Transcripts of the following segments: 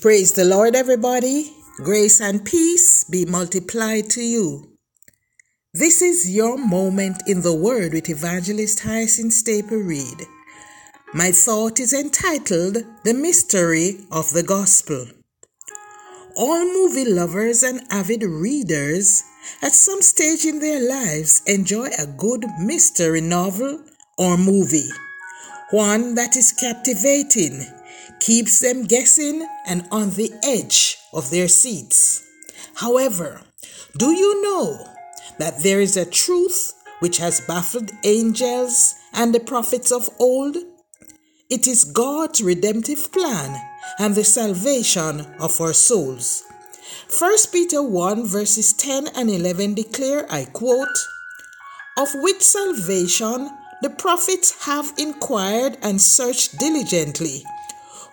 Praise the Lord, everybody. Grace and peace be multiplied to you. This is your moment in the Word with Evangelist Hyacinth Staple Reed. My thought is entitled The Mystery of the Gospel. All movie lovers and avid readers at some stage in their lives enjoy a good mystery novel or movie, one that is captivating keeps them guessing and on the edge of their seats. However, do you know that there is a truth which has baffled angels and the prophets of old? It is God's redemptive plan and the salvation of our souls. 1 Peter 1 verses 10 and 11 declare, I quote, Of which salvation the prophets have inquired and searched diligently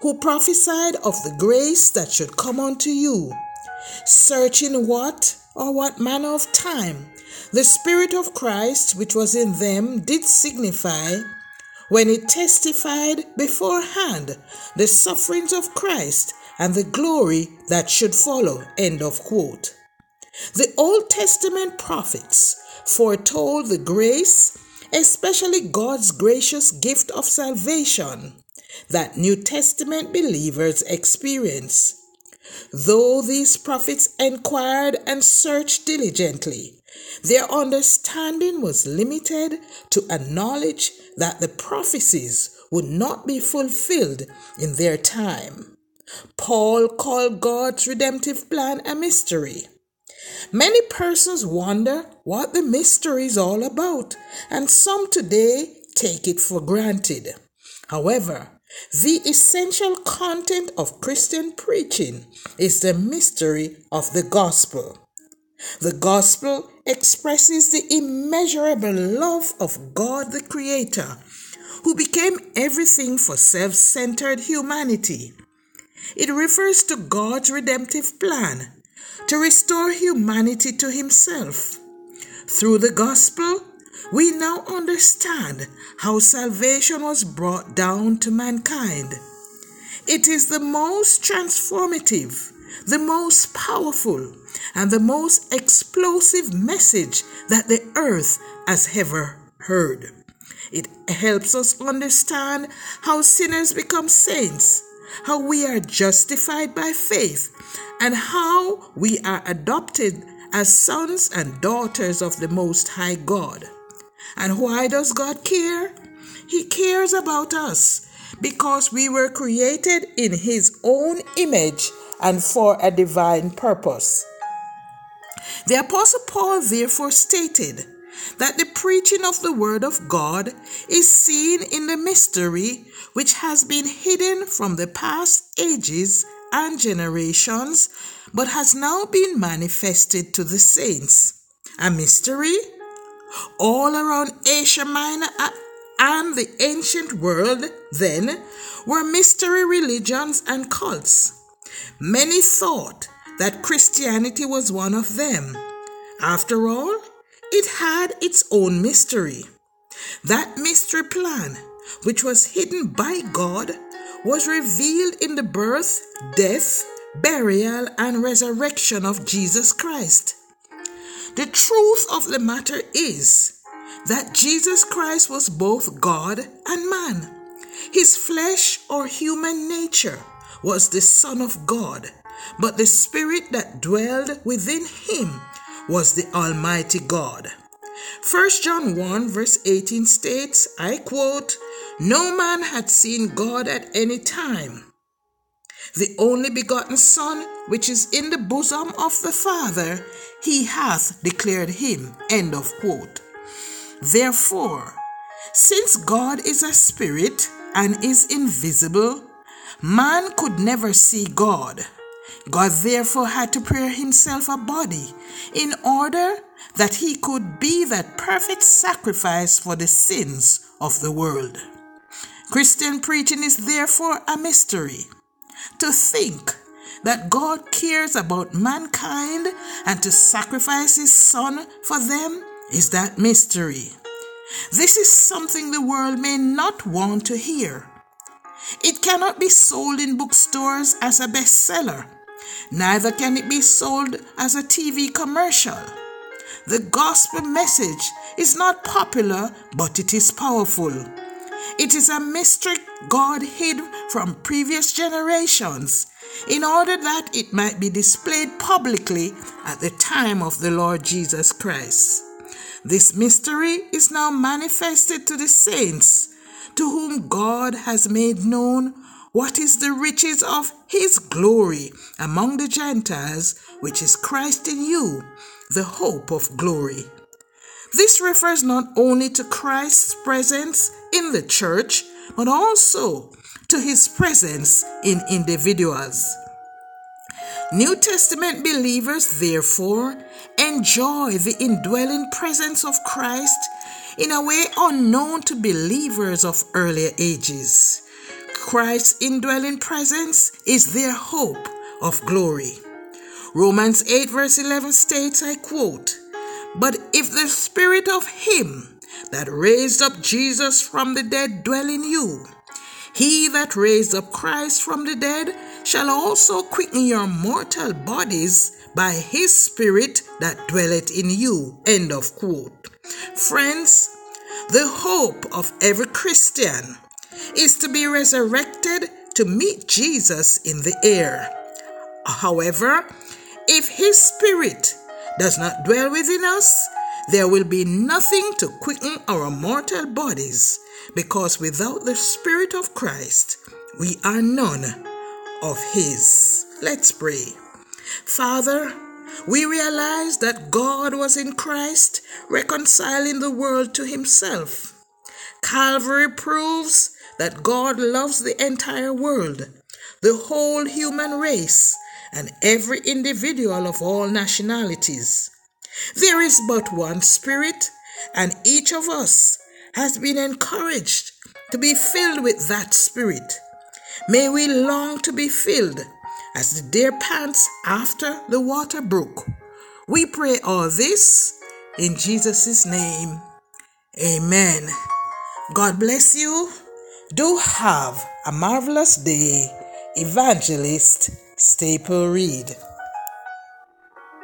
who prophesied of the grace that should come unto you, searching what or what manner of time the Spirit of Christ which was in them did signify when it testified beforehand the sufferings of Christ and the glory that should follow. End of quote. The Old Testament prophets foretold the grace, especially God's gracious gift of salvation, that New Testament believers experience. Though these prophets inquired and searched diligently, their understanding was limited to a knowledge that the prophecies would not be fulfilled in their time. Paul called God's redemptive plan a mystery. Many persons wonder what the mystery is all about, and some today take it for granted. However, the essential content of Christian preaching is the mystery of the gospel. The gospel expresses the immeasurable love of God the Creator, who became everything for self centered humanity. It refers to God's redemptive plan to restore humanity to Himself. Through the gospel, we now understand how salvation was brought down to mankind. It is the most transformative, the most powerful, and the most explosive message that the earth has ever heard. It helps us understand how sinners become saints, how we are justified by faith, and how we are adopted as sons and daughters of the Most High God. And why does God care? He cares about us because we were created in His own image and for a divine purpose. The Apostle Paul therefore stated that the preaching of the Word of God is seen in the mystery which has been hidden from the past ages and generations, but has now been manifested to the saints. A mystery all around Asia Minor and the ancient world then were mystery religions and cults. Many thought that Christianity was one of them. After all, it had its own mystery. That mystery plan, which was hidden by God, was revealed in the birth, death, burial, and resurrection of Jesus Christ. The truth of the matter is that Jesus Christ was both God and man. His flesh or human nature was the Son of God, but the Spirit that dwelled within him was the Almighty God. 1 John 1 verse 18 states, I quote, No man had seen God at any time. The only begotten Son, which is in the bosom of the Father, he hath declared him. End of quote. Therefore, since God is a spirit and is invisible, man could never see God. God therefore had to prepare himself a body in order that he could be that perfect sacrifice for the sins of the world. Christian preaching is therefore a mystery. To think that God cares about mankind and to sacrifice his son for them is that mystery. This is something the world may not want to hear. It cannot be sold in bookstores as a bestseller. Neither can it be sold as a TV commercial. The gospel message is not popular, but it is powerful. It is a mystery God hid from previous generations in order that it might be displayed publicly at the time of the Lord Jesus Christ. This mystery is now manifested to the saints, to whom God has made known what is the riches of his glory among the Gentiles, which is Christ in you, the hope of glory. This refers not only to Christ's presence in the church, but also to his presence in individuals. New Testament believers, therefore, enjoy the indwelling presence of Christ in a way unknown to believers of earlier ages. Christ's indwelling presence is their hope of glory. Romans 8, verse 11 states, I quote, But if the spirit of him that raised up Jesus from the dead dwell in you, he that raised up Christ from the dead shall also quicken your mortal bodies by his spirit that dwelleth in you. End of quote. Friends, the hope of every Christian is to be resurrected to meet Jesus in the air. However, if his spirit does not dwell within us, there will be nothing to quicken our mortal bodies, because without the Spirit of Christ, we are none of His. Let's pray. Father, we realize that God was in Christ reconciling the world to Himself. Calvary proves that God loves the entire world, the whole human race, and every individual of all nationalities. There is but one Spirit, and each of us has been encouraged to be filled with that Spirit. May we long to be filled as the deer pants after the water brook. We pray all this in Jesus' name. Amen. God bless you. Do have a marvelous day. Evangelist Staple Reed.